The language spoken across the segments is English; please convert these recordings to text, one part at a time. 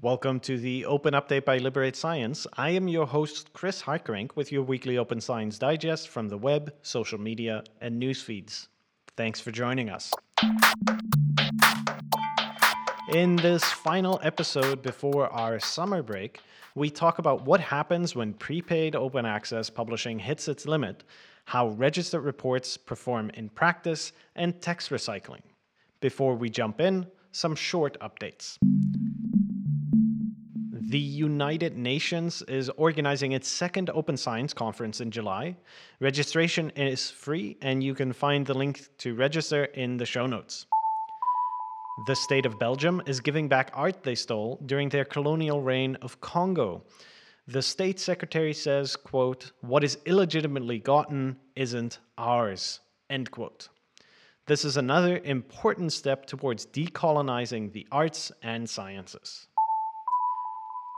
Welcome to the Open Update by Liberate Science. I am your host, Chris Hartgerink, with your weekly Open Science Digest from the web, social media, and news feeds. Thanks for joining us. In this final episode before our summer break, we talk about what happens when prepaid open access publishing hits its limit, how registered reports perform in practice, and text recycling. Before we jump in, some short updates. The United Nations is organizing its second Open Science Conference in July. Registration is free, and you can find the link to register in the show notes. The state of Belgium is giving back art they stole during their colonial reign of Congo. The state secretary says, quote, what is illegitimately gotten isn't ours, end quote. This is another important step towards decolonizing the arts and sciences.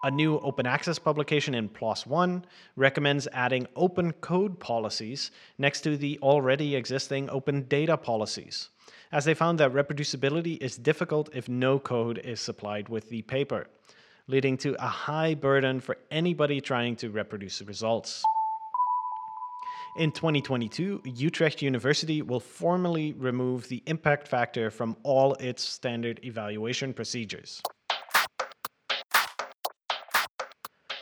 A new open access publication in PLOS One recommends adding open code policies next to the already existing open data policies, as they found that reproducibility is difficult if no code is supplied with the paper, leading to a high burden for anybody trying to reproduce the results. In 2022, Utrecht University will formally remove the impact factor from all its standard evaluation procedures.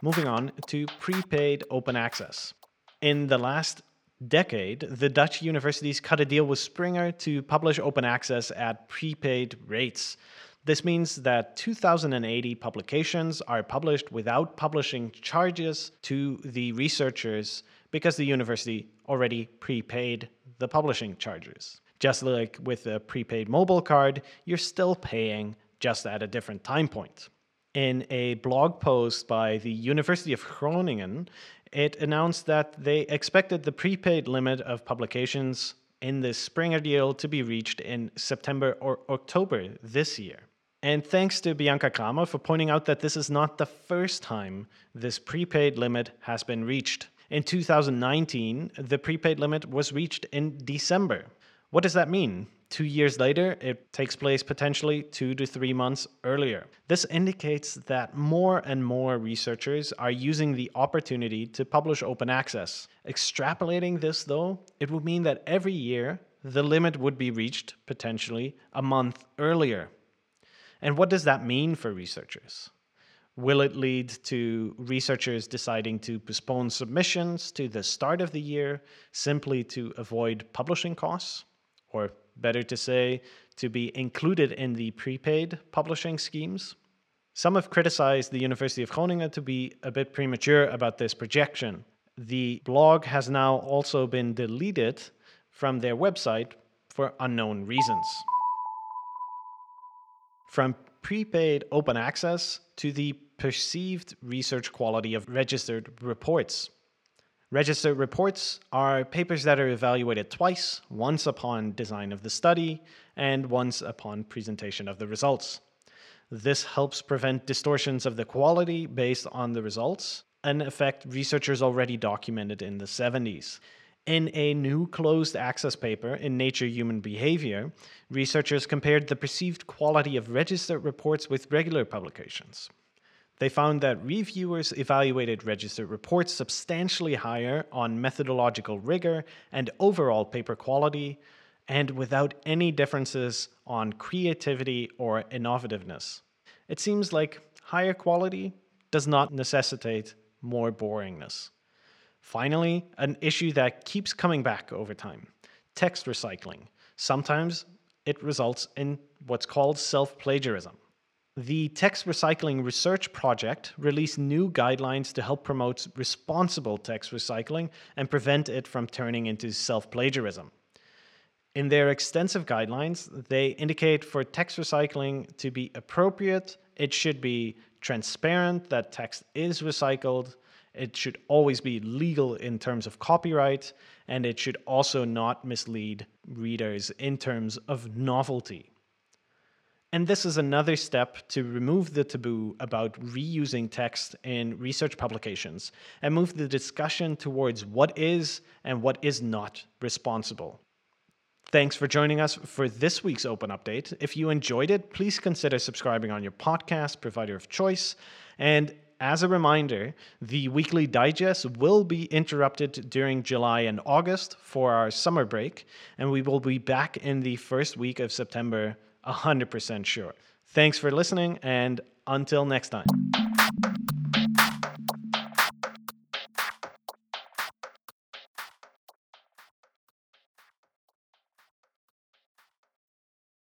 Moving on to prepaid open access. In the last decade, the Dutch universities cut a deal with Springer to publish open access at prepaid rates. This means that 2080 publications are published without publishing charges to the researchers because the university already prepaid the publishing charges. Just like with a prepaid mobile card, you're still paying just at a different time point in a blog post by the University of Groningen, it announced that they expected the prepaid limit of publications in the Springer deal to be reached in September or October this year. And thanks to Bianca Kramer for pointing out that this is not the first time this prepaid limit has been reached. In 2019, the prepaid limit was reached in December. What does that mean? Two years later, it takes place potentially two to three months earlier. This indicates that more and more researchers are using the opportunity to publish open access. Extrapolating this, though, it would mean that every year the limit would be reached potentially a month earlier. And what does that mean for researchers? Will it lead to researchers deciding to postpone submissions to the start of the year simply to avoid publishing costs? Or better to say, to be included in the prepaid publishing schemes. Some have criticized the University of Groningen to be a bit premature about this projection. The blog has now also been deleted from their website for unknown reasons. From prepaid open access to the perceived research quality of registered reports. Registered reports are papers that are evaluated twice, once upon design of the study and once upon presentation of the results. This helps prevent distortions of the quality based on the results, an effect researchers already documented in the 70s. In a new closed access paper in Nature Human Behavior, researchers compared the perceived quality of registered reports with regular publications. They found that reviewers evaluated registered reports substantially higher on methodological rigor and overall paper quality, and without any differences on creativity or innovativeness. It seems like higher quality does not necessitate more boringness. Finally, an issue that keeps coming back over time text recycling. Sometimes it results in what's called self plagiarism. The Text Recycling Research Project released new guidelines to help promote responsible text recycling and prevent it from turning into self plagiarism. In their extensive guidelines, they indicate for text recycling to be appropriate, it should be transparent that text is recycled, it should always be legal in terms of copyright, and it should also not mislead readers in terms of novelty. And this is another step to remove the taboo about reusing text in research publications and move the discussion towards what is and what is not responsible. Thanks for joining us for this week's Open Update. If you enjoyed it, please consider subscribing on your podcast provider of choice. And as a reminder, the weekly digest will be interrupted during July and August for our summer break, and we will be back in the first week of September, 100% sure. Thanks for listening, and until next time.